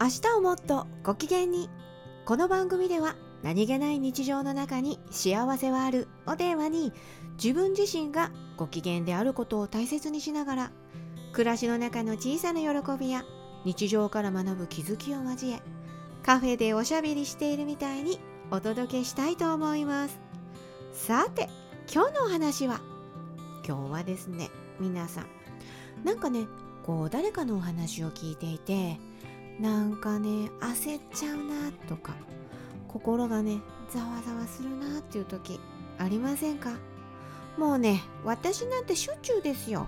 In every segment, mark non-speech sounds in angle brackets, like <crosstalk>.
明日をもっとご機嫌に。この番組では何気ない日常の中に幸せはあるをテーマに自分自身がご機嫌であることを大切にしながら暮らしの中の小さな喜びや日常から学ぶ気づきを交えカフェでおしゃべりしているみたいにお届けしたいと思います。さて今日のお話は今日はですね皆さん。なんかねこう誰かのお話を聞いていてなんかね焦っちゃうなとか心がねざわざわするなっていう時ありませんか？もうね私なんてしょっちゅうですよ。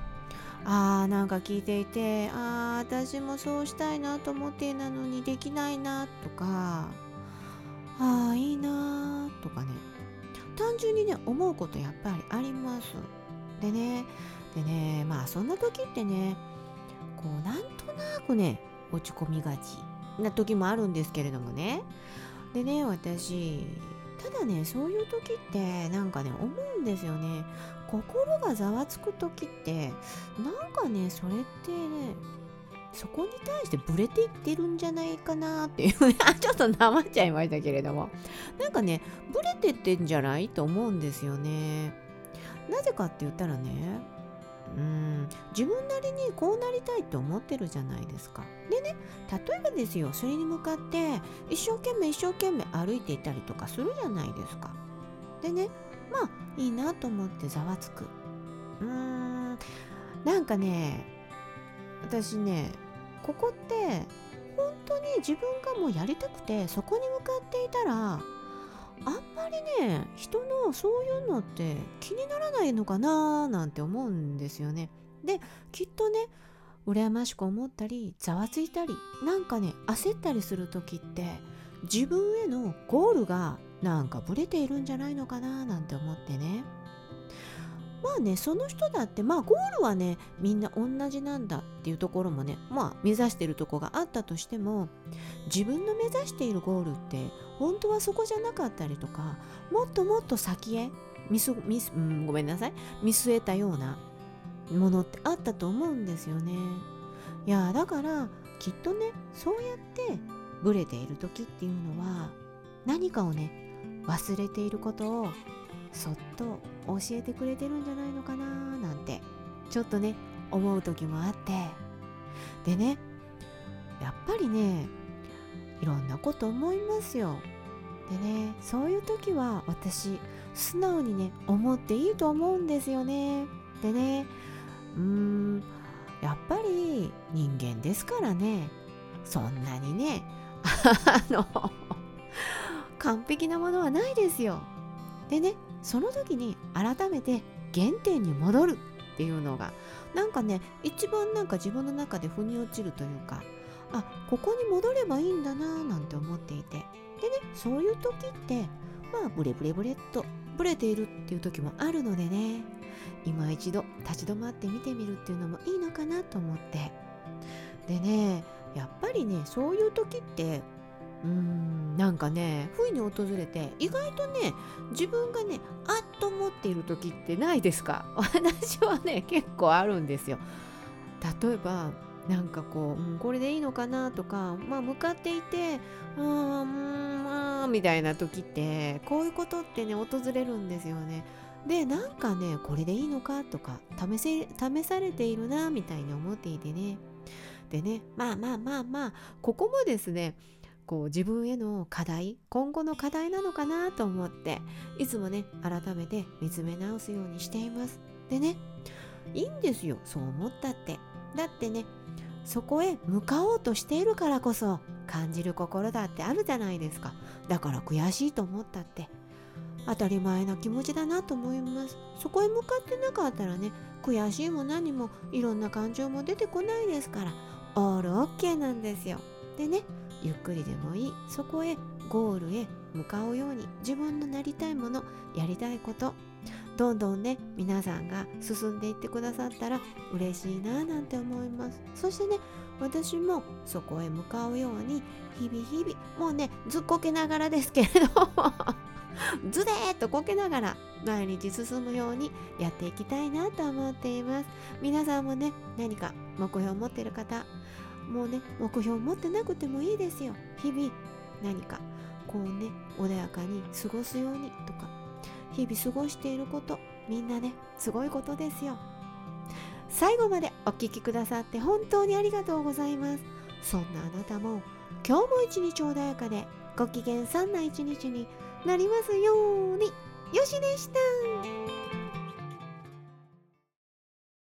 あーなんか聞いていてあー私もそうしたいなと思ってなのにできないなとかあーいいなとかね。単純にね思うことやっぱりあります。でねでねまあそんな時ってねこうなんとなくね落ち込みがち。な時もあるんですけれどもね。でね私ただねそういう時ってなんかね思うんですよね。心がざわつく時ってなんかねそれってねそこに対してブレていってるんじゃないかなっていう。<laughs> ちょっとなまっちゃいましたけれども。なんかねブレてってんじゃないと思うんですよね。なぜかって言ったらねうん自分なりにこうなりたいって思ってるじゃないですか。でね例えばですよそれに向かって一生懸命一生懸命歩いていたりとかするじゃないですか。でねまあいいなと思ってざわつく。うーんなんかね私ねここって本当に自分がもうやりたくてそこに向かっていたらあんまりね人のそういうのって気にならないのかななんて思うんですよね。できっとね羨ましく思ったりざわついたりなんかね焦ったりする時って自分へのゴールがなんかブレているんじゃないのかななんて思ってねまあねその人だってまあゴールはねみんな同じなんだっていうところもねまあ目指してるとこがあったとしても自分の目指しているゴールって本当はそこじゃなかったりとかもっともっと先へ見す見す、うん、ごめんなさい見据えたようなものってあったと思うんですよね。いやだからきっとねそうやってブレている時っていうのは何かをね忘れていることをそっと教えてくれてるんじゃないのかななんてちょっとね思う時もあって。でねやっぱりねいろんなこと思いますよ。でねそういう時は私素直にね思っていいと思うんですよね。でねうーんやっぱり人間ですからねそんなにね <laughs> あの完璧なものはないですよ。でねその時に改めて原点に戻るっていうのがなんかね一番なんか自分の中で腑に落ちるというかあここに戻ればいいんだななんて思っていて。でねそういう時ってまあブレブレブレっとブレているっていう時もあるのでね今一度立ち止まって見てみるっていうのもいいのかなと思って。でねやっぱりねそういう時ってうーんなんかね不意に訪れて意外とね自分がねあっと思っている時ってないですか？<laughs> 私はね結構あるんですよ。例えばなんかこう、うん、これでいいのかなとかまあ向かっていてうーんまあみたいな時ってこういうことってね訪れるんですよね。でなんかねこれでいいのかとか試せ試されているなみたいに思っていてね。でねまあまあまあまあここもですねこう自分への課題今後の課題なのかなと思っていつもね改めて見つめ直すようにしています。でねいいんですよ。そう思ったって。だってねそこへ向かおうとしているからこそ感じる心だってあるじゃないですか。だから悔しいと思ったって。当たり前な気持ちだなと思います。そこへ向かってなかったらね悔しいも何もいろんな感情も出てこないですから。オールオッケーなんですよ。でねゆっくりでもいい。そこへゴールへ向かうように自分のなりたいものやりたいこと。どんどんね皆さんが進んでいってくださったら嬉しいなぁなんて思います。そしてね私もそこへ向かうように日々日々もうねずっこけながらですけれど <laughs> ずでーっとこけながら毎日進むようにやっていきたいなと思っています。皆さんもね何か目標を持っている方もうね目標持ってなくてもいいですよ。日々何かこうね穏やかに過ごすようにとか日々過ごしていることみんなねすごいことですよ。最後までお聴きくださって本当にありがとうございます。そんなあなたも今日も一日穏やかでご機嫌さんな一日になりますように。よしでした。